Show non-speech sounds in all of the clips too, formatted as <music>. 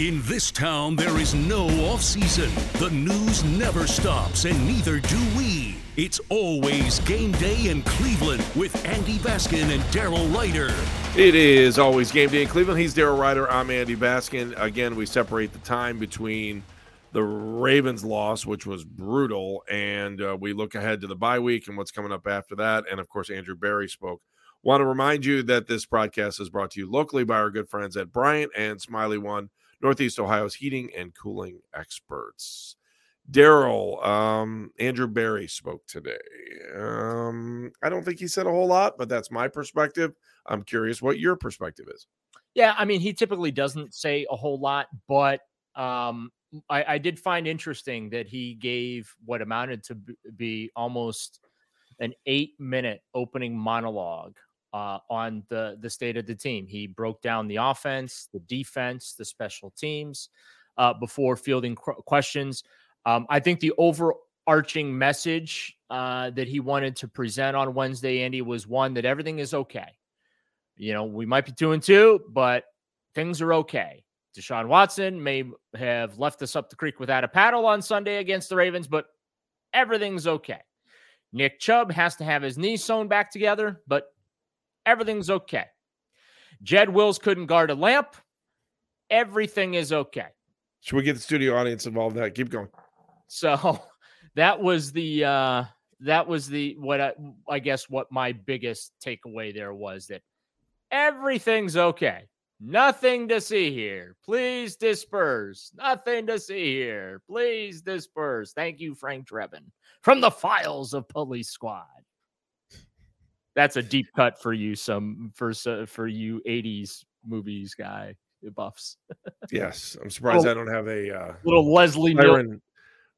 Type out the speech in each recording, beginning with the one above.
In this town, there is no off season. The news never stops, and neither do we. It's always game day in Cleveland with Andy Baskin and Daryl Ruiter. It is always game day in Cleveland. He's Daryl Ruiter. I'm Andy Baskin. Again, we separate the time between the Ravens loss, which was brutal, and uh, we look ahead to the bye week and what's coming up after that. And of course, Andrew Berry spoke. Want to remind you that this broadcast is brought to you locally by our good friends at Bryant and Smiley One Northeast Ohio's heating and cooling experts. Daryl, um, Andrew Berry spoke today. Um, I don't think he said a whole lot, but that's my perspective. I'm curious what your perspective is. Yeah, I mean, he typically doesn't say a whole lot, but um, I, I did find interesting that he gave what amounted to be almost an eight minute opening monologue uh, on the the state of the team. He broke down the offense, the defense, the special teams uh, before fielding qu- questions. Um, I think the overarching message uh, that he wanted to present on Wednesday, Andy, was one that everything is okay. You know, we might be two and two, but things are okay. Deshaun Watson may have left us up the creek without a paddle on Sunday against the Ravens, but everything's okay. Nick Chubb has to have his knees sewn back together, but Everything's okay. Jed Wills couldn't guard a lamp. Everything is okay. Should we get the studio audience involved in that? Keep going. So <laughs> that was the uh that was the what I, I guess what my biggest takeaway there was that everything's okay. Nothing to see here. Please disperse. Nothing to see here. Please disperse. Thank you, Frank Drebin, from the files of Police Squad that's a deep cut for you some for for you 80s movies guy buffs yes i'm <laughs> surprised oh, i don't have a uh, little leslie siren.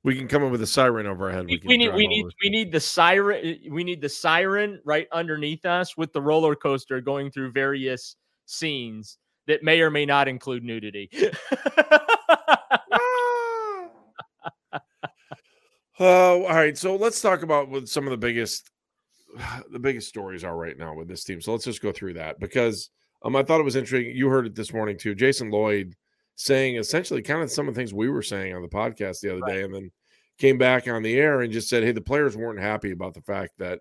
we can come up with a siren over our head we, we need we need we need the siren eh, we need the siren right underneath us with the roller coaster going through various scenes that may or may not include nudity <laughs> Oh, all right. So let's talk about some of the biggest <sighs> the biggest stories are right now with this team. So let's just go through that because um, I thought it was interesting. You heard it this morning too. Jason Lloyd saying essentially kind of some of the things we were saying on the podcast the other right. day, and then came back on the air and just said, "Hey, the players weren't happy about the fact that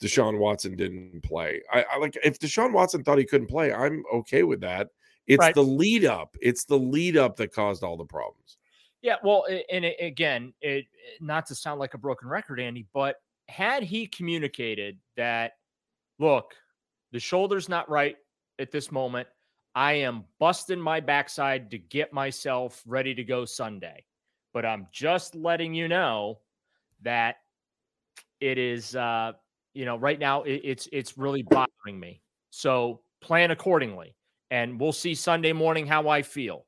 Deshaun Watson didn't play. I, I like if Deshaun Watson thought he couldn't play, I'm okay with that. It's right. the lead up. It's the lead up that caused all the problems. Yeah, well, and again, it not to sound like a broken record, Andy, but had he communicated that, look, the shoulder's not right at this moment. I am busting my backside to get myself ready to go Sunday. But I'm just letting you know that it is uh, you know, right now it, it's it's really bothering me. So plan accordingly. And we'll see Sunday morning how I feel.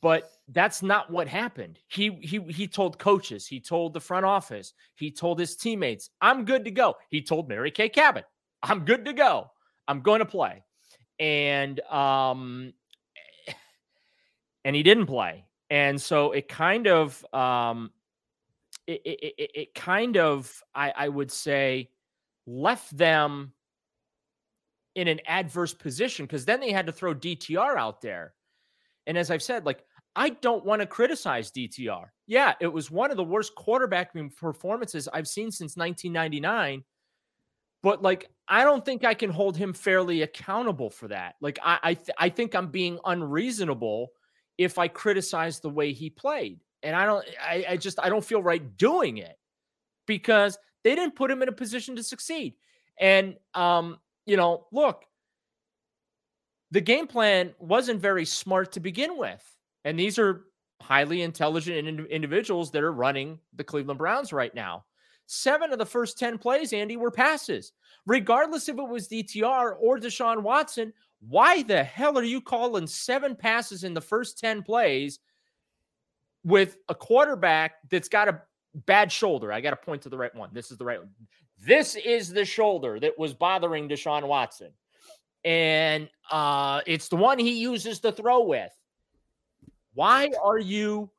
But that's not what happened. He he he told coaches, he told the front office, he told his teammates, "I'm good to go." He told Mary Kay Cabot, "I'm good to go. I'm going to play." And um <laughs> and he didn't play. And so it kind of um it it, it, it kind of I I would say left them in an adverse position because then they had to throw DTR out there. And as I've said, like I don't want to criticize DTR. Yeah, it was one of the worst quarterbacking performances I've seen since 1999. But like, I don't think I can hold him fairly accountable for that. Like, I I, th- I think I'm being unreasonable if I criticize the way he played, and I don't. I, I just I don't feel right doing it because they didn't put him in a position to succeed. And um, you know, look, the game plan wasn't very smart to begin with. And these are highly intelligent individuals that are running the Cleveland Browns right now. Seven of the first 10 plays, Andy, were passes. Regardless if it was DTR or Deshaun Watson, why the hell are you calling seven passes in the first 10 plays with a quarterback that's got a bad shoulder? I got to point to the right one. This is the right one. This is the shoulder that was bothering Deshaun Watson. And uh, it's the one he uses to throw with. Why are you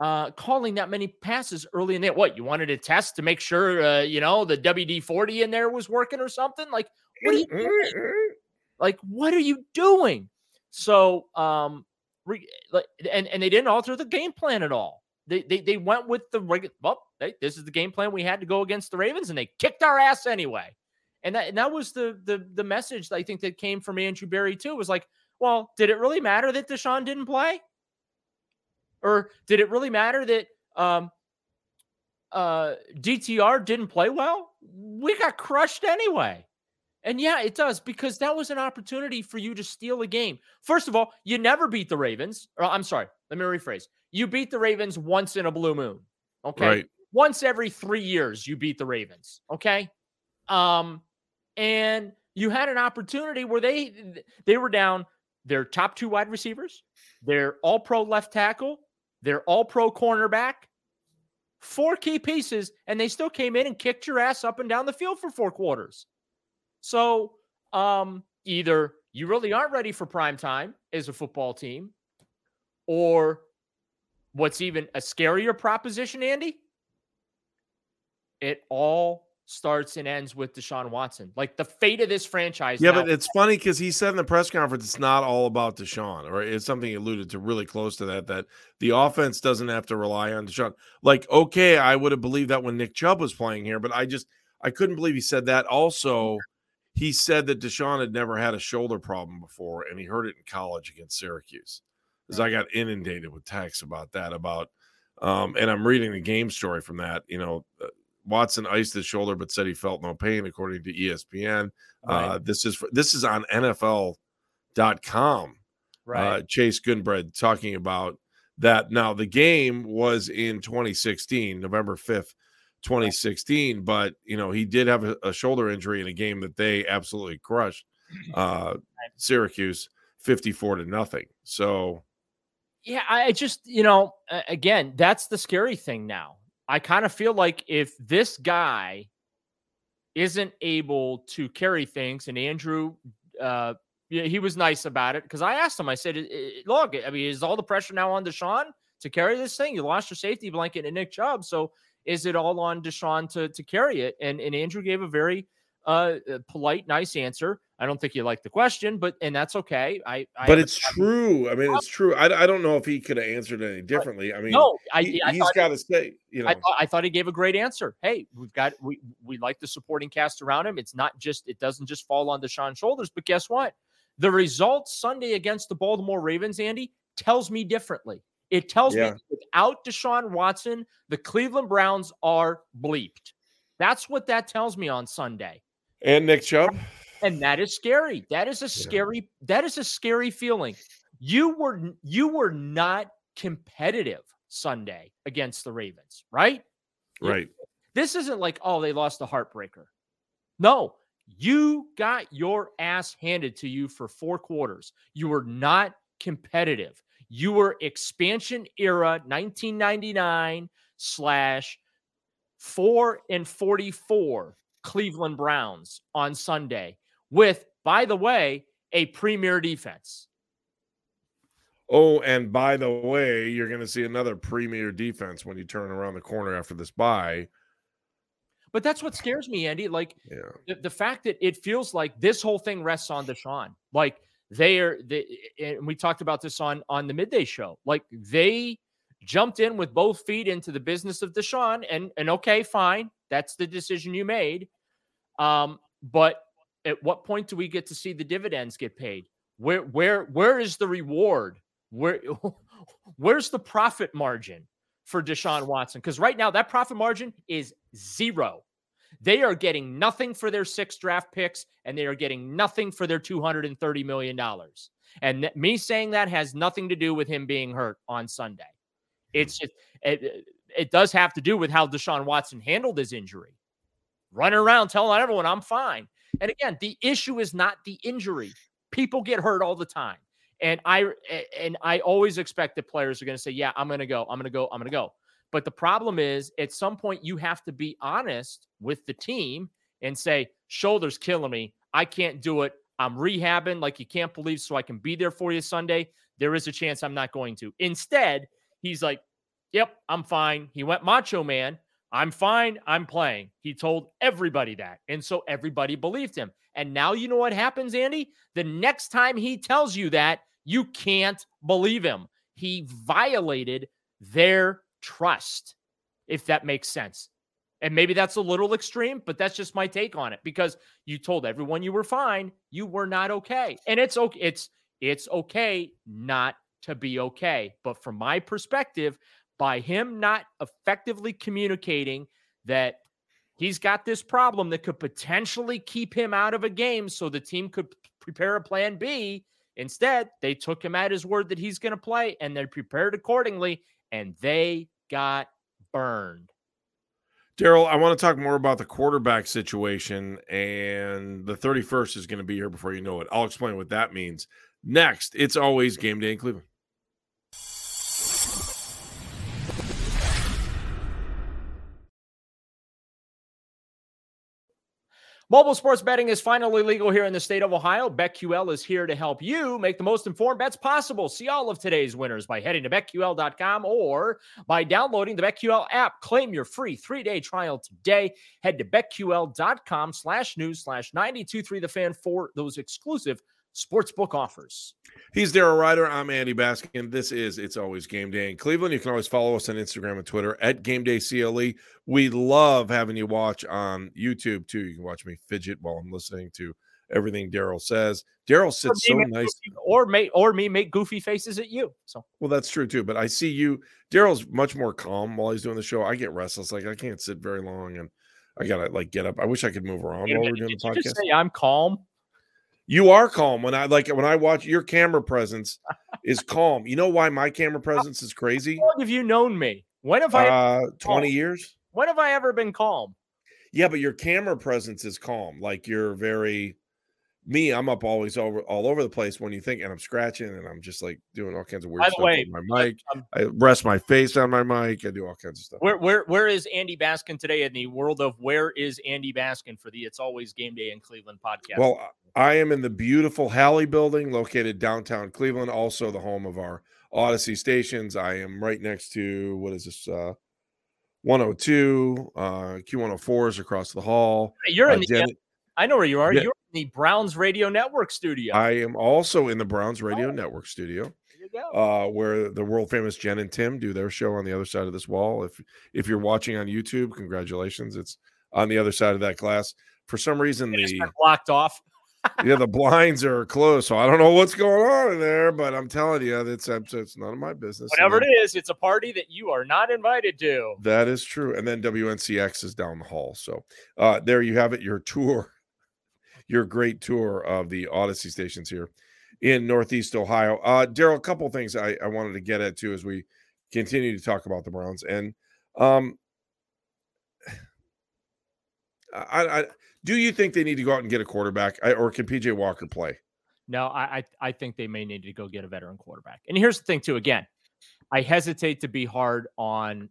uh, calling that many passes early in there? What you wanted to test to make sure uh, you know the WD forty in there was working or something? Like what are you doing? Like what are you doing? So um, and, and they didn't alter the game plan at all. They they, they went with the regular. Well, they, this is the game plan we had to go against the Ravens, and they kicked our ass anyway. And that and that was the the the message I think that came from Andrew Berry too. Was like, well, did it really matter that Deshaun didn't play, or did it really matter that um, uh, DTR didn't play well? We got crushed anyway. And yeah, it does because that was an opportunity for you to steal a game. First of all, you never beat the Ravens. Or, I'm sorry, let me rephrase. You beat the Ravens once in a blue moon. Okay. Right. Once every three years, you beat the Ravens. Okay. Um, and you had an opportunity where they they were down their top two wide receivers, their all pro left tackle, their all pro cornerback, four key pieces, and they still came in and kicked your ass up and down the field for four quarters. So um, either you really aren't ready for prime time as a football team, or what's even a scarier proposition, Andy? It all starts and ends with Deshaun Watson. Like the fate of this franchise. Yeah, now- but it's funny because he said in the press conference it's not all about Deshaun, or it's something he alluded to really close to that, that the offense doesn't have to rely on Deshaun. Like, okay, I would have believed that when Nick Chubb was playing here, but I just I couldn't believe he said that. Also, he said that Deshaun had never had a shoulder problem before, and he heard it in college against Syracuse. Because I got inundated with texts about that. About, um, and I'm reading the game story from that. You know, uh, Watson iced his shoulder, but said he felt no pain, according to ESPN. Right. Uh, this is this is on NFL.com. Right. Uh, Chase Goodbread talking about that. Now the game was in 2016, November 5th, 2016, but you know he did have a, a, shoulder injury in a game that they absolutely crushed <clears throat> uh, Syracuse 54 to nothing. So yeah, I just you know again that's the scary thing now. I kind of feel like if this guy isn't able to carry things, and Andrew, uh, he was nice about it because I asked him. I said, "Look, I mean, is all the pressure now on Deshaun to carry this thing? You lost your safety blanket and Nick Chubb, so." is it all on Deshaun to to carry it? And and Andrew gave a very uh, uh polite, nice answer. I don't think you like the question, but and that's okay. I, I but it's true. I mean, it's true. I, I don't know if he could have answered any differently. I mean, no, I, he, has got to say, you know, I thought, I thought he gave a great answer. Hey, we've got we we like the supporting cast around him. It's not just it doesn't just fall on Deshaun's shoulders. But guess what? The result Sunday against the Baltimore Ravens, Andy, tells me differently. It tells yeah. me without Deshaun Watson, the Cleveland Browns are bleeped. That's what that tells me on Sunday. And Nick Chubb. And that is scary. That is a scary, yeah. that is a scary feeling. You were you were not competitive Sunday against the Ravens, right? Right. This isn't like, oh, they lost a heartbreaker. No, you got your ass handed to you for four quarters. You were not competitive you were expansion era 1999 slash 4 and 44 Cleveland Browns on Sunday with, by the way, a premier defense. Oh, and by the way, you're going to see another premier defense when you turn around the corner after this bye. But that's what scares me, Andy. Like yeah. the, the fact that it feels like this whole thing rests on Deshaun. Like they are they, and we talked about this on on the midday show. Like they jumped in with both feet into the business of Deshaun, and and okay, fine, that's the decision you made. Um, but at what point do we get to see the dividends get paid? Where where where is the reward? Where <laughs> where's the profit margin for Deshaun Watson? Because right now that profit margin is zero. They are getting nothing for their six draft picks, and they are getting nothing for their $230 million. And th- me saying that has nothing to do with him being hurt on Sunday. It's just, it, it does have to do with how Deshaun Watson handled his injury. Running around telling everyone I'm fine. And again, the issue is not the injury. People get hurt all the time. And I and I always expect that players are going to say, "Yeah, I'm going to go. I'm going to go. I'm going to go." But the problem is, at some point, you have to be honest with the team and say, shoulders killing me. I can't do it. I'm rehabbing like you can't believe, so I can be there for you Sunday. There is a chance I'm not going to. Instead, he's like, Yep, I'm fine. He went macho man. I'm fine. I'm playing. He told everybody that. And so everybody believed him. And now you know what happens, Andy? The next time he tells you that, You can't believe him. He violated their trust, if that makes sense. And maybe that's a little extreme, but that's just my take on it because you told everyone you were fine, you were not okay. And it's okay it's it's okay not to be okay. But from my perspective, by him not effectively communicating that he's got this problem that could potentially keep him out of a game so the team could prepare a plan B. Instead, they took him at his word that he's going to play and they prepared accordingly and they got burned. Daryl, I want to talk more about the quarterback situation, and the 31st is going to be here before you know it. I'll explain what that means. Next, it's always game day in Cleveland. Mobile sports betting is finally legal here in the state of Ohio. BetQL is here to help you make the most informed bets possible. See all of today's winners by heading to betql.com or by downloading the BetQL app. Claim your free three-day trial today. Head to betql.com slash news slash 923 the fan for those exclusive sportsbook offers. He's Daryl Ruiter. I'm Andy Baskin. This is It's Always Game Day in Cleveland. You can always follow us on Instagram and Twitter at Game Day CLE. We love having you watch on YouTube too. You can watch me fidget while I'm listening to everything Daryl says. Daryl sits so nice, goofy, or make or me make goofy faces at you. So well, that's true too. But I see you. Daryl's much more calm while he's doing the show. I get restless. Like I can't sit very long, and I gotta like get up. I wish I could move around while we're doing the podcast. say I'm calm. You are calm when I like when I watch your camera presence is <laughs> calm. You know why my camera presence is crazy? How long have you known me? When have I uh, 20 years? When have I ever been calm? Yeah, but your camera presence is calm. Like you're very me, I'm up always over all over the place when you think, and I'm scratching and I'm just like doing all kinds of weird By the stuff way, with my mic. Um, I rest my face on my mic. I do all kinds of stuff. Where where where is Andy Baskin today in the world of where is Andy Baskin for the It's Always Game Day in Cleveland podcast? Well, I am in the beautiful Halley building located downtown Cleveland, also the home of our Audacy stations. I am right next to what is this? Uh 102, uh Q104 is across the hall. You're uh, in the I know where you are. Yeah. You're in the Browns Radio Network studio. I am also in the Browns Radio oh. Network studio. Uh, where the world famous Jen and Tim do their show on the other side of this wall. If if you're watching on YouTube, congratulations. It's on the other side of that glass. For some reason, the blocked off <laughs> yeah, the blinds are closed, so I don't know what's going on in there, but I'm telling you, it's it's none of my business. Whatever it is, it's a party that you are not invited to. That is true. And then WNCX is down the hall, so uh, there you have it. Your tour, your great tour of the Audacy stations here in Northeast Ohio. Uh, Daryl, a couple things I, I wanted to get at too as we continue to talk about the Browns, and um, I, I do you think they need to go out and get a quarterback, or can PJ Walker play? No, I I think they may need to go get a veteran quarterback. And here's the thing, too. Again, I hesitate to be hard on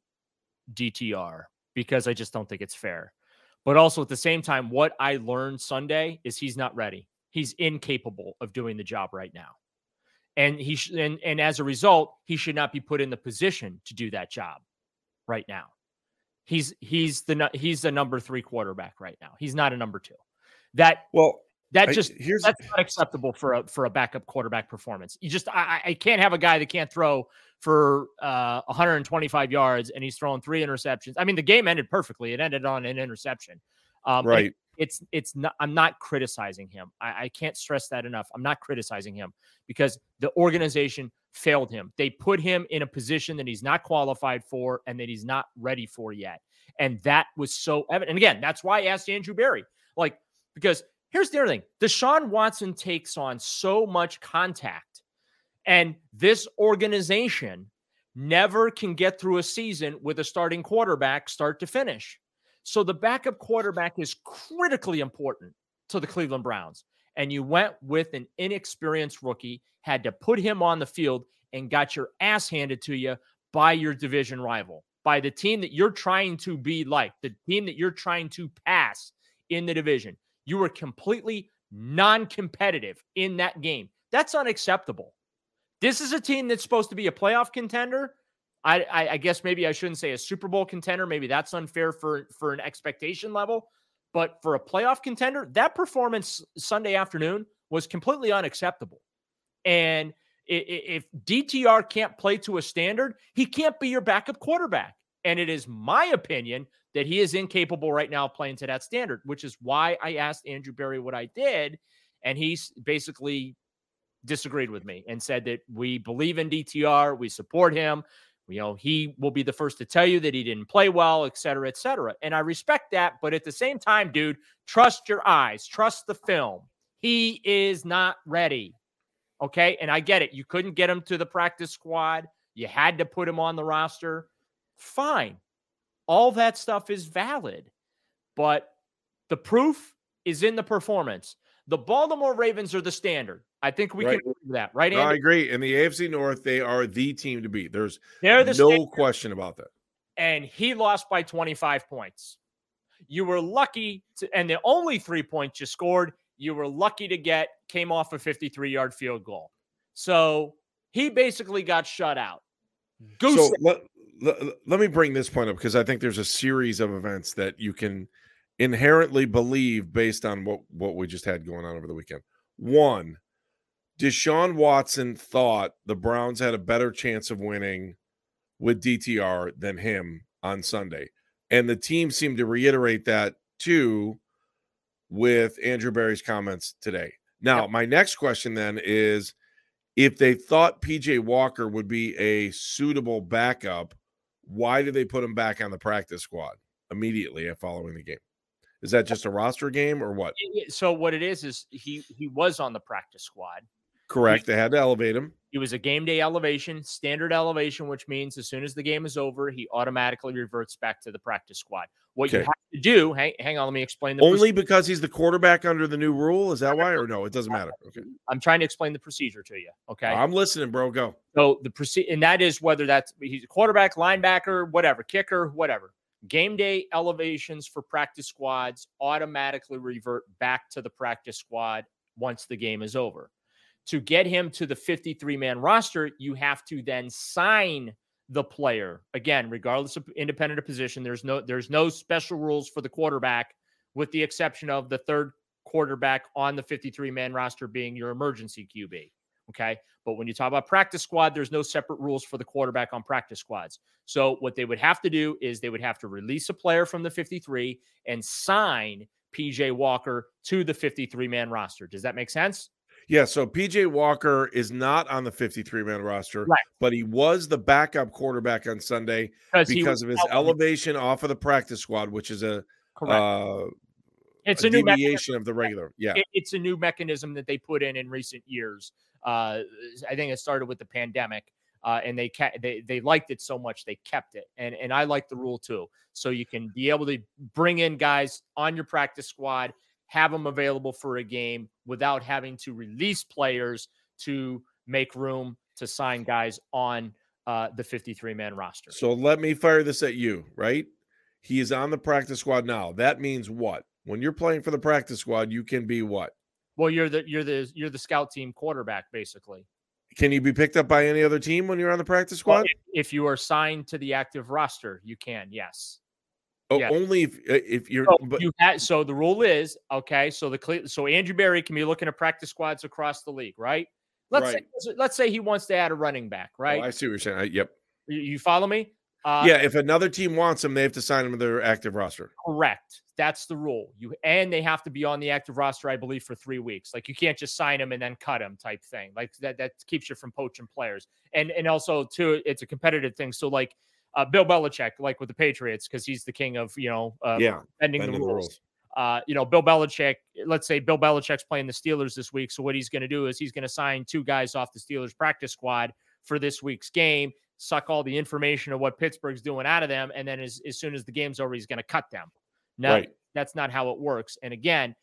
DTR because I just don't think it's fair. But also at the same time, what I learned Sunday is he's not ready. He's incapable of doing the job right now. And he sh- and, and as a result, he should not be put in the position to do that job right now. He's he's the he's the number three quarterback right now. He's not a number two. That well, that just I, here's that's not acceptable for a for a backup quarterback performance. You just I, I can't have a guy that can't throw for uh, 125 yards and he's throwing three interceptions. I mean, the game ended perfectly. It ended on an interception. Um, right. It's it's not. I'm not criticizing him. I, I can't stress that enough. I'm not criticizing him because the organization failed him. They put him in a position that he's not qualified for and that he's not ready for yet. And that was so evident. And again, that's why I asked Andrew Berry, like, because here's the other thing Deshaun Watson takes on so much contact, and this organization never can get through a season with a starting quarterback start to finish. So the backup quarterback is critically important to the Cleveland Browns and you went with an inexperienced rookie, had to put him on the field, and got your ass handed to you by your division rival, by the team that you're trying to be like, the team that you're trying to pass in the division. You were completely non competitive in that game. That's unacceptable. This is a team that's supposed to be a playoff contender. I, I, I guess maybe I shouldn't say a Super Bowl contender. Maybe that's unfair for, for an expectation level. But for a playoff contender, that performance Sunday afternoon was completely unacceptable. And If DTR can't play to a standard, he can't be your backup quarterback. And it is my opinion that he is incapable right now of playing to that standard, which is why I asked Andrew Berry what I did. And he's basically disagreed with me and said that we believe in DTR, we support him. You know, he will be the first to tell you that he didn't play well, et cetera, et cetera. And I respect that. But at the same time, dude, trust your eyes, trust the film. He is not ready. Okay. And I get it. You couldn't get him to the practice squad, you had to put him on the roster. Fine. All that stuff is valid. But the proof is in the performance. The Baltimore Ravens are the standard. I think we right. can agree that, right? No, I agree. In the AFC North, they are the team to beat. There's They're the no standard. question about that. And he lost by 25 points. You were lucky to, and the only three points you scored, you were lucky to get came off a 53 yard field goal. So he basically got shut out. Hmm. Goose. So let, let, let me bring this point up because I think there's a series of events that you can inherently believe based on what, what we just had going on over the weekend. One, Deshaun Watson thought the Browns had a better chance of winning with DTR than him on Sunday. And the team seemed to reiterate that too with Andrew Berry's comments today. Now, yep. my next question then is if they thought PJ Walker would be a suitable backup, why did they put him back on the practice squad immediately following the game? Is that just a roster game or what? So what it is is he he was on the practice squad. Correct. They had to elevate him. He was a game day elevation, standard elevation, which means as soon as the game is over, he automatically reverts back to the practice squad. What okay. you have to do, hang, hang on, let me explain the only procedure. because he's the quarterback under the new rule. Is that why, or no? It doesn't matter. Okay. I'm trying to explain the procedure to you. Okay. I'm listening, bro. Go. So the procedure, and that is whether that's he's a quarterback, linebacker, whatever, kicker, whatever. Game day elevations for practice squads automatically revert back to the practice squad once the game is over. To get him to the 53 man roster, you have to then sign the player. Again, regardless of independent of position, there's no there's no special rules for the quarterback with the exception of the third quarterback on the 53 man roster being your emergency QB. Okay. But when you talk about practice squad, there's no separate rules for the quarterback on practice squads. So what they would have to do is they would have to release a player from the 53 and sign PJ Walker to the 53 man roster. Does that make sense? Yeah, so PJ Walker is not on the 53 man roster, right. but he was the backup quarterback on Sunday because of his elevation off of the practice squad, which is a uh, it's a, a new deviation of the regular. Yeah, it, it's a new mechanism that they put in in recent years. Uh, I think it started with the pandemic, uh, and they kept they they liked it so much they kept it, and and I like the rule too. So you can be able to bring in guys on your practice squad have them available for a game without having to release players to make room to sign guys on uh, the 53 man roster. So let me fire this at you, right? He is on the practice squad now. That means what? When you're playing for the practice squad, you can be what? Well, you're the you're the you're the scout team quarterback basically. Can you be picked up by any other team when you're on the practice squad? Well, if, if you are signed to the active roster, you can. Yes. Oh, yes. only if uh, if you're. So but, you had, so the rule is okay. So the so Andrew Berry can be looking at practice squads across the league, right? Let's right. say let's say he wants to add a running back, oh, right? Oh, I see what you're saying. I, yep. You, you follow me? Uh, yeah. If another team wants him, they have to sign him to their active roster. Correct. That's the rule. You and they have to be on the active roster, I believe, for three weeks. Like you can't just sign him and then cut him, type thing. Like that that keeps you from poaching players. And and also too, it's a competitive thing. So like uh, Bill Belichick, like with the Patriots, because he's the king of you know uh, yeah bending, bending the, rules. the rules. Uh, you know, Bill Belichick. Let's say Bill Belichick's playing the Steelers this week. So what he's going to do is he's going to sign two guys off the Steelers practice squad for this week's game, suck all the information of what Pittsburgh's doing out of them, and then as, as soon as the game's over, he's going to cut them. No, right. that's not how it works. And again,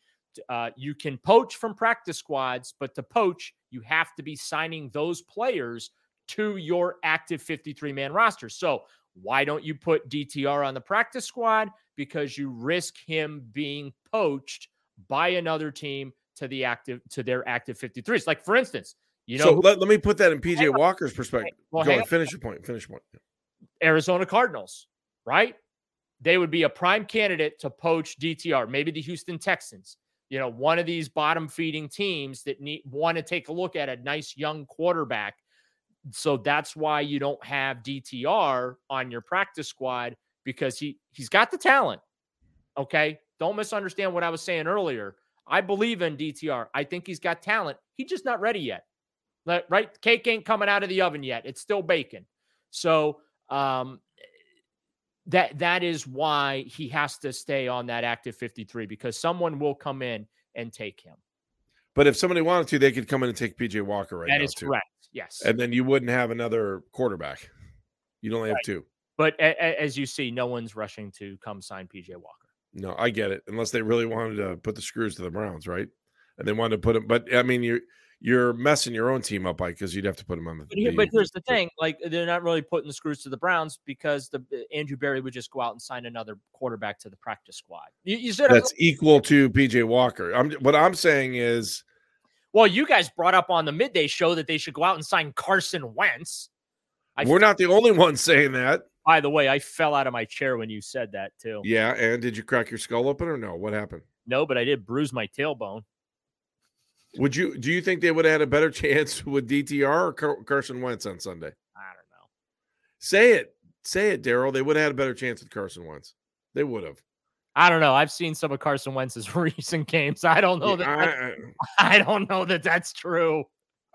uh, you can poach from practice squads, but to poach, you have to be signing those players to your active 53 man roster. So why don't you put DTR on the practice squad? Because you risk him being poached by another team to the active to their active 53s. Like for instance, you know, so let, let me put that in PJ Walker's perspective. Well, Go ahead, finish your point. Finish your point. Arizona Cardinals, right? They would be a prime candidate to poach DTR, maybe the Houston Texans. you know, one of these bottom feeding teams that need want to take a look at a nice young quarterback. So that's why you don't have DTR on your practice squad because he he's got the talent. Okay? Don't misunderstand what I was saying earlier. I believe in DTR. I think he's got talent. He's just not ready yet. Right? Cake ain't coming out of the oven yet. It's still baking. So um, that that is why he has to stay on that active 53 because someone will come in and take him. But if somebody wanted to, they could come in and take PJ Walker right That now is too. correct. Yes. And then you wouldn't have another quarterback. You'd only have two. but a, a- as you see, no one's rushing to come sign PJ Walker. No, I get it. Unless they really wanted to put the screws to the Browns, right? And they wanted to put him, but I mean, you're you're messing your own team up, Mike, because you'd have to put him on the. But, here, but the- here's the thing: like they're not really putting the screws to the Browns because the uh, Andrew Berry would just go out and sign another quarterback to the practice squad. You, you said, That's equal to PJ Walker. I'm what I'm saying is well, you guys brought up on the midday show that they should go out and sign Carson Wentz. I we're not the only ones saying that. By the way, I fell out of my chair when you said that too. Yeah, and did you crack your skull open or no? What happened? No, but I did bruise my tailbone. Would you do you think they would have had a better <laughs> chance with DTR or Car- Carson Wentz on Sunday? I don't know. Say it. Say it, Daryl. They would have had a better chance with Carson Wentz. They would have. I don't know. I've seen some of Carson Wentz's <laughs> recent games. I don't know that. I, <laughs> I don't know that that's true.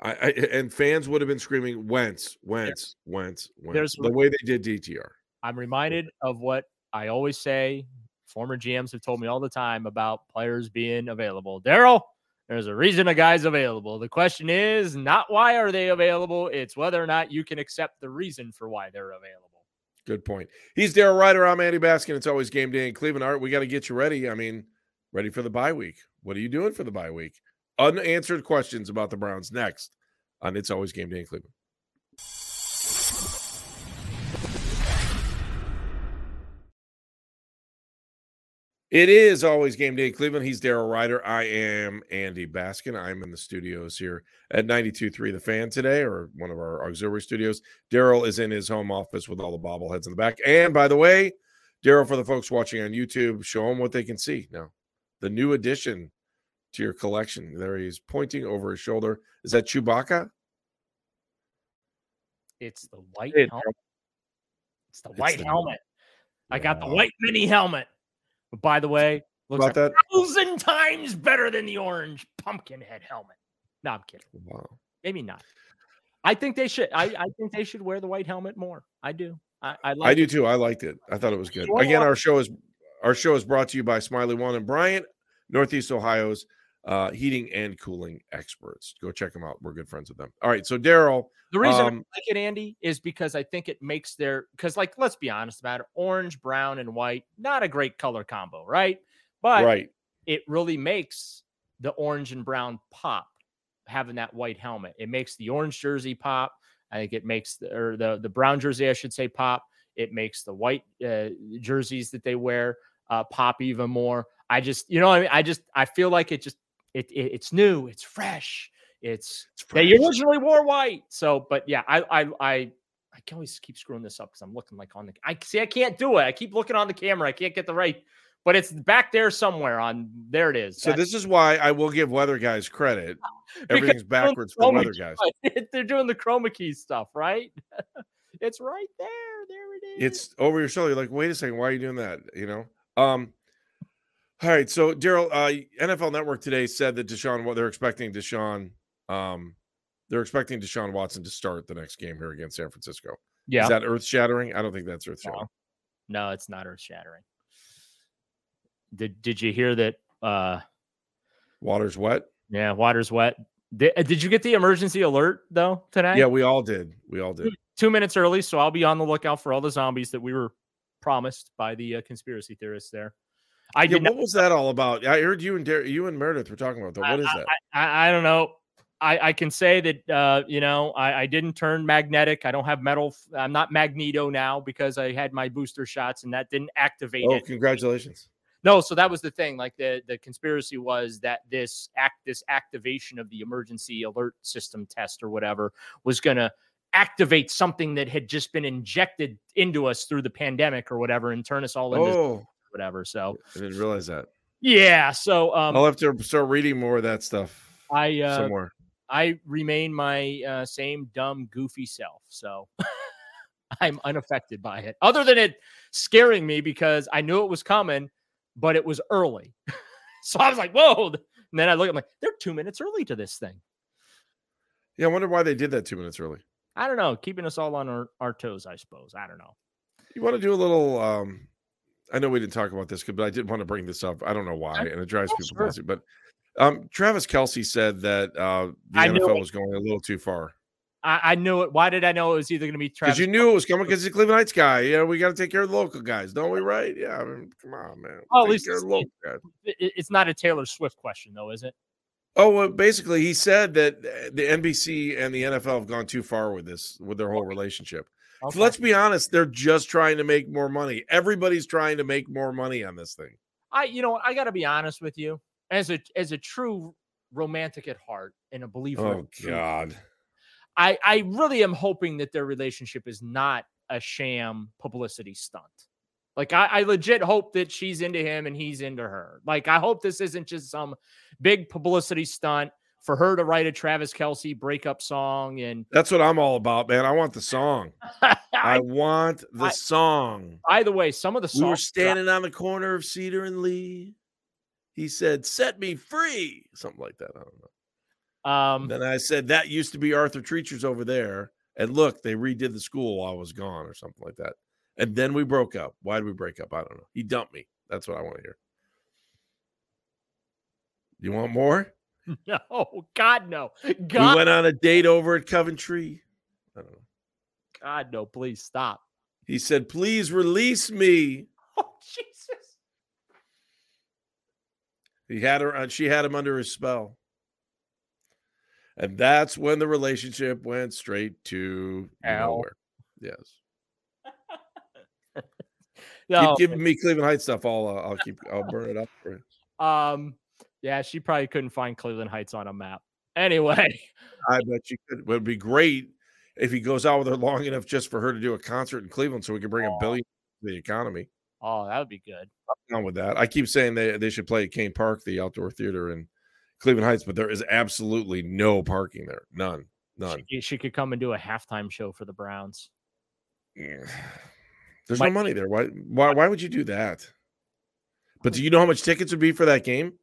I, I, and fans would have been screaming Wentz, Wentz, Wentz, Wentz. there's- The way they did DTR. I'm reminded of what I always say. Former GMs have told me all the time about players being available. Daryl, there's a reason a guy's available. The question is not why are they available, it's whether or not you can accept the reason for why they're available. Good point. He's Daryl Ruiter. I'm Andy Baskin. It's always game day in Cleveland. Art, we got to get you ready. I mean, ready for the bye week. What are you doing for the bye week? Unanswered questions about the Browns next on It's Always Game Day in Cleveland. It is always game day in Cleveland. He's Daryl Ruiter. I am Andy Baskin. I'm in the studios here at 92.3 The Fan today, or one of our auxiliary studios. Daryl is in his home office with all the bobbleheads in the back. And by the way, Daryl, for the folks watching on YouTube, show them what they can see now. The new addition to your collection. There he's pointing over his shoulder. Is that Chewbacca? It's the white Hey, helmet. It's the It's white the- helmet. I got the white mini helmet. But by the way, looks About a that? thousand times better than the orange pumpkin head helmet. No, I'm kidding. Wow. Maybe not. I think they should. I, I think they should wear the white helmet more. I do. I, I. I do too. I liked it. I thought it was good. Again, our show is our show is brought to you by Smiley One and Bryant, Northeast Ohio's uh, heating and cooling experts. Go check them out. We're good friends with them. All right. So Daryl, The reason I Um, like it, Andy, is because I think it makes their because, like, let's be honest about it, orange, brown, and white, not a great color combo, right? But right? it really makes the orange and brown pop having that white helmet. It makes the orange jersey pop. I think it makes the or the the brown jersey, I should say, pop. It makes the white uh, jerseys that they wear uh, pop even more. I just, you know, I mean, I just, I feel like it just, it, it it's new, it's fresh, it's It's they originally wore white. So, but yeah, I, I, I, I can always keep screwing this up because I'm looking like on the. I see, I can't do it. I keep looking on the camera. I can't get the right, but it's back there somewhere. On there it is. So That's- this is why I will give weather guys credit. <laughs> Everything's backwards for weather guys. <laughs> They're doing the chroma key stuff, right? <laughs> it's right there. There it is. It's over your shoulder. You're like, wait a second, why are you doing that? You know. Um. All right. So Daryl, uh, NFL Network today said that Deshaun, what they're expecting Deshaun, um, they're expecting Deshaun Watson to start the next game here against San Francisco. yeah. Is that earth shattering? I don't think that's earth shattering. no, it's not earth shattering. Did Did you hear that? Uh, Water's wet. yeah, water's wet. Did, uh, did you get the emergency alert though today? Yeah, we all did. We all did. two minutes early, so I'll be on the lookout for all the zombies that we were promised by the uh, conspiracy theorists there. I Yeah, did what was that all about? I heard you and Dar- you and Meredith were talking about that. What is that? I, I don't know. I, I can say that uh, you know I, I didn't turn magnetic. I don't have metal. I'm not Magneto now because I had my booster shots and that didn't activate Oh, it. congratulations. No, so that was the thing. Like the the conspiracy was that this act this activation of the emergency alert system test or whatever was going to activate something that had just been injected into us through the pandemic or whatever and turn us all into Oh, whatever. So I didn't realize that. Yeah. So um, I'll have to start reading more of that stuff I uh, somewhere. I remain my uh, same dumb, goofy self. So <laughs> I'm unaffected by it, other than it scaring me because I knew it was coming, but it was early. <laughs> so I was like, whoa. And then I look, I'm like, they're two minutes early to this thing. Yeah, I wonder why they did that two minutes early. I don't know, keeping us all on our, our toes, I suppose. I don't know. You want to do a little? um I know we didn't talk about this, but I did want to bring this up. I don't know why, and it drives Oh, people sure. crazy. But um Travis Kelce said that uh the I NFL was going a little too far I, I knew it. Why did I know it was either going to be because Travis? you knew it was coming because he's a Cleveland Heights guy. Yeah, we got to take care of the local guys, don't we? Right? Yeah. I mean, come on, man. Oh, at least care of the it's-. It- it's not a Taylor Swift question, though, is it? Oh, well, basically, he said that uh, the NBC and the NFL have gone too far with this, with their whole relationship. Okay. Let's be honest; they're just trying to make more money. Everybody's trying to make more money on this thing. I, you know, I got to be honest with you. As a as a true romantic at heart and a believer, Oh truth, God! I I really am hoping that their relationship is not a sham publicity stunt. Like I, I legit hope that she's into him and he's into her. Like I hope this isn't just some big publicity stunt for her to write a Travis Kelce breakup song. And That's what I'm all about, man. I want the song. <laughs> I I, want the I- song. by the way, some of the songs We were standing on the corner of Cedar and Lee. He said, "Set me free," something like that. I don't know. Um, Then I said, "That used to be Arthur Treacher's over there." And look, they redid the school while I was gone, or something like that. And then we broke up. Why did we break up? I don't know. He dumped me. That's what I want to hear. You want more? <laughs> no, God no, God. We went on a date <laughs> over at Coventry. I don't know. God no, please stop. He said, "Please release me." <laughs> Oh Jesus. He had her, she had him under his spell. And that's when the relationship went straight to know Yes. No, Keep giving me Cleveland Heights stuff. I'll uh, I'll keep I'll burn it up for you. um, yeah, she probably couldn't find Cleveland Heights on a map. Anyway, I bet you could. It would be great if he goes out with her long enough just for her to do a concert in Cleveland, so we can bring a billion to the economy. oh, that would be good. I'm down with that. I keep saying they, they should play at Cain Park, the outdoor theater in Cleveland Heights, but there is absolutely no parking there. None. None. She, she could come and do a halftime show for the Browns. Yeah. There's Mike- no money there. Why why why would you do that? But do you know how much tickets would be for that game?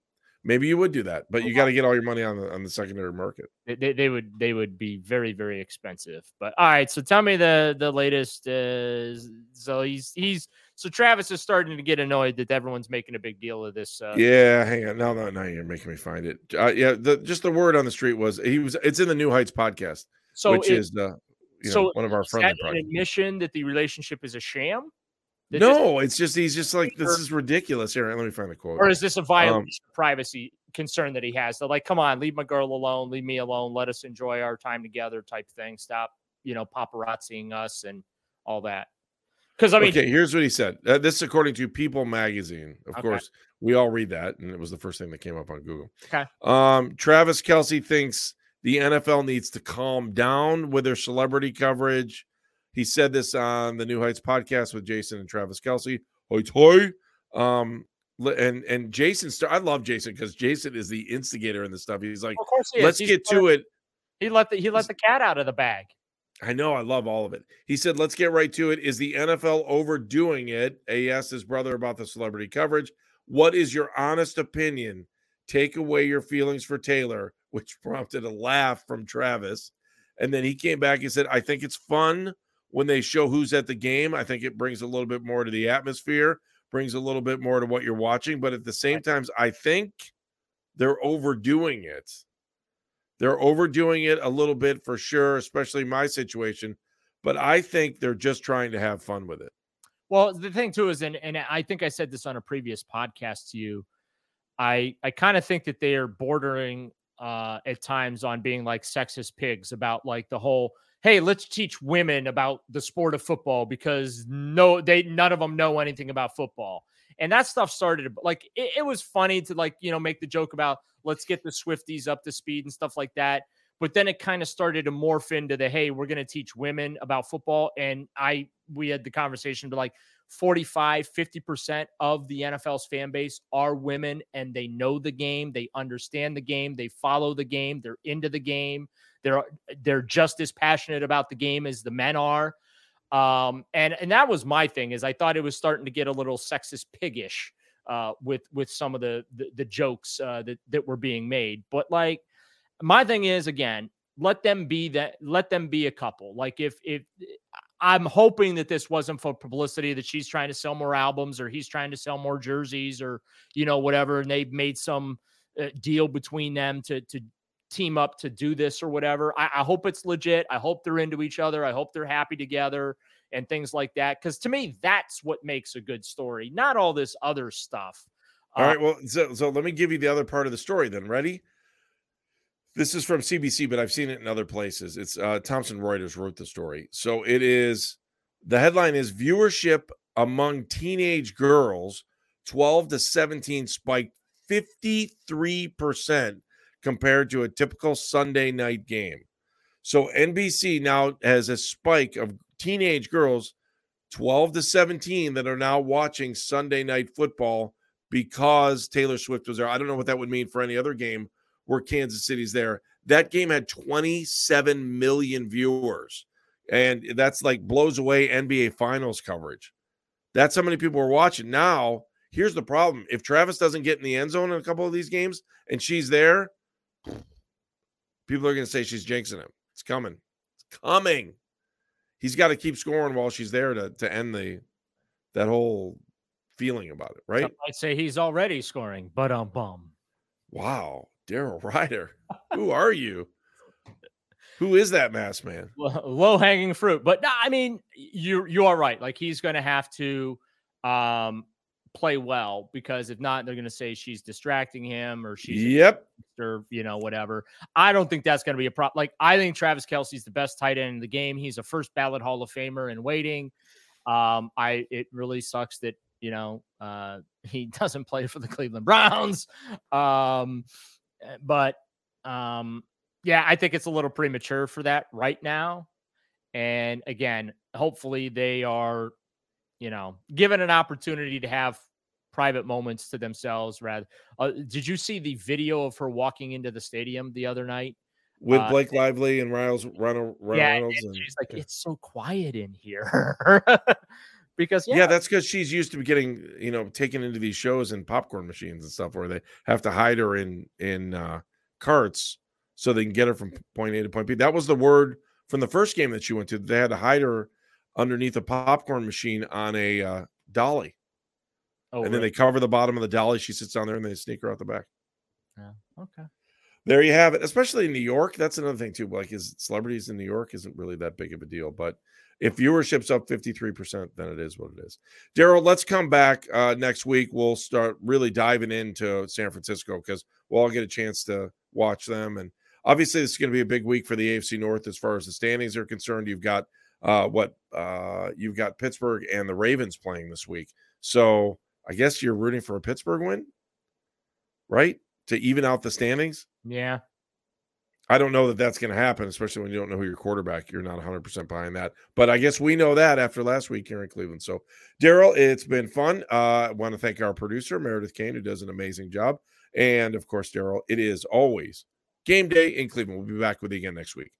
Maybe you would do that, but you got to get all your money on the on the secondary market. They, they, would they would be very very expensive. But all right, so tell me the the latest. Uh, so he's he's so Travis is starting to get annoyed that everyone's making a big deal of this. Uh, Yeah, hang on. No, no, no, you're making me find it. Uh, yeah, the, just the word on the street was he was. It's in the New Heights podcast, so which it- is the you know, so one of our is friendly an admission that the relationship is a sham? That No, it's just he's just like this is ridiculous. Here, let me find the quote. or is this a violation Um, of privacy concern that he has? They're like, come on, leave my girl alone, leave me alone, let us enjoy our time together, type thing. Stop, you know, paparazziing us and all that. Because I mean, okay, here's what he said. Uh, this is according to People Magazine. Of Okay. course, we all read that, and it was the first thing that came up on Google. Okay. Um, Travis Kelce thinks the NFL needs to calm down with their celebrity coverage. He said this on the New Heights podcast with Jason and Travis Kelce. Hoy toy. Um, and and Jason, I love Jason because Jason is the instigator in this stuff. He's like, he let's He's get to it. He let the he let the cat out of the bag. I know. I love all of it. He said, let's get right to it. Is the NFL overdoing it? A asked his brother about the celebrity coverage. What is your honest opinion? Take away your feelings for Taylor, <laughs> which prompted a laugh from Travis. And then he came back and said, I think it's fun when they show who's at the game. I think it brings a little bit more to the atmosphere, brings a little bit more to what you're watching. But at the same time, I think they're overdoing it. They're overdoing it a little bit for sure, especially my situation. But I think they're just trying to have fun with it. Well, the thing too is, and and I think I said this on a previous podcast to you. I I kind of think that they are bordering uh at times on being like sexist pigs about like the whole hey let's teach women about the sport of football because no they none of them know anything about football. And that stuff started like it, it was funny to like you know make the joke about let's get the swifties up to speed and stuff like that. But then it kind of started to morph into the hey we're going to teach women about football. And i we had the conversation to like 45, 50% of the NFL's fan base are women and they know the game, they understand the game, they follow the game, they're into the game. They're they're just as passionate about the game as the men are. Um, and and that was my thing is I thought it was starting to get a little sexist piggish uh, with with some of the the, the jokes uh, that that were being made. But like my thing is again, let them be that let them be a couple. Like if if I'm hoping that this wasn't for publicity that she's trying to sell more albums or he's trying to sell more jerseys or you know whatever and they've made some uh, deal between them to to team up to do this or whatever. I, I, hope it's legit. I hope they're into each other. I hope they're happy together and things like that. Because to me, that's what makes a good story, not all this other stuff. All uh, right. Well, so, so let me give you the other part of the story then. Ready? This is from CBC, but I've seen it in other places. It's uh, Thomson Reuters wrote the story. So it is the headline is viewership among teenage girls 12 to 17 spiked 53% compared to a typical Sunday night game. So NBC now has a spike of teenage girls 12 to 17 that are now watching Sunday night football because Taylor Swift was there. I don't know what that would mean for any other game where Kansas City's there. That game had 27 million viewers. And that's like blows away NBA finals coverage. That's how many people are watching. Now, here's the problem. If Travis doesn't get in the end zone in a couple of these games and she's there, people are going to say she's jinxing him. It's coming. It's coming. He's got to keep scoring while she's there to to end the that whole feeling about it, right? I'd say he's already scoring, but um bum. Wow, Daryl Ruiter, who are you? Who is that mass man? Low hanging fruit, but no, I mean you you are right. Like he's going to have to um play well because if not, they're going to say she's distracting him or she's yep <laughs> or you know whatever. I don't think that's going to be a problem. Like I think Travis Kelce's the best tight end in the game. He's a first ballot Hall of Famer in waiting. Um, I it really sucks that you know uh, <laughs> he doesn't play for the Cleveland Browns. Um, eh, but um, yeah, I think it's a little premature for that right now. And again, hopefully they are you know, given an opportunity to have private moments to themselves rather uh, did you see the video of her walking into the stadium the other night with uh, Blake Lively and Riles Ronald, yeah, Reynolds and she's like yeah. it's so quiet in here <laughs> because yeah. yeah that's because she's used to be getting you know taken into these shows and popcorn machines and stuff where they have to hide her in in uh carts so they can get her from point A to point B. That was the word from the first game that she went to. They had to hide her underneath a popcorn machine on a uh, dolly. Oh, and really? then they cover the bottom of the dolly. She sits down there and they sneak her out the back. Yeah. Okay. There you have it. Especially in New York. That's another thing too. Like is celebrities in New York isn't really that big of a deal. But if viewership's up 53%, then it is what it is. Daryl, let's come back uh, next week. We'll start really diving into San Francisco because we'll all get a chance to watch them. And obviously, this is going to be a big week for the AFC North as far as the standings are concerned. You've got uh, what uh, you've got Pittsburgh and the Ravens playing this week. So I guess you're rooting for a Pittsburgh win, right? To even out the standings. Yeah. I don't know that that's going to happen, especially when you don't know who your quarterback. You're not 100% behind that. But I guess we know that after last week here in Cleveland. So, Daryl, it's been fun. Uh, I want to thank our producer, Meredith Kane, who does an amazing job. And of course, Daryl, it is always game day in Cleveland. We'll be back with you again next week.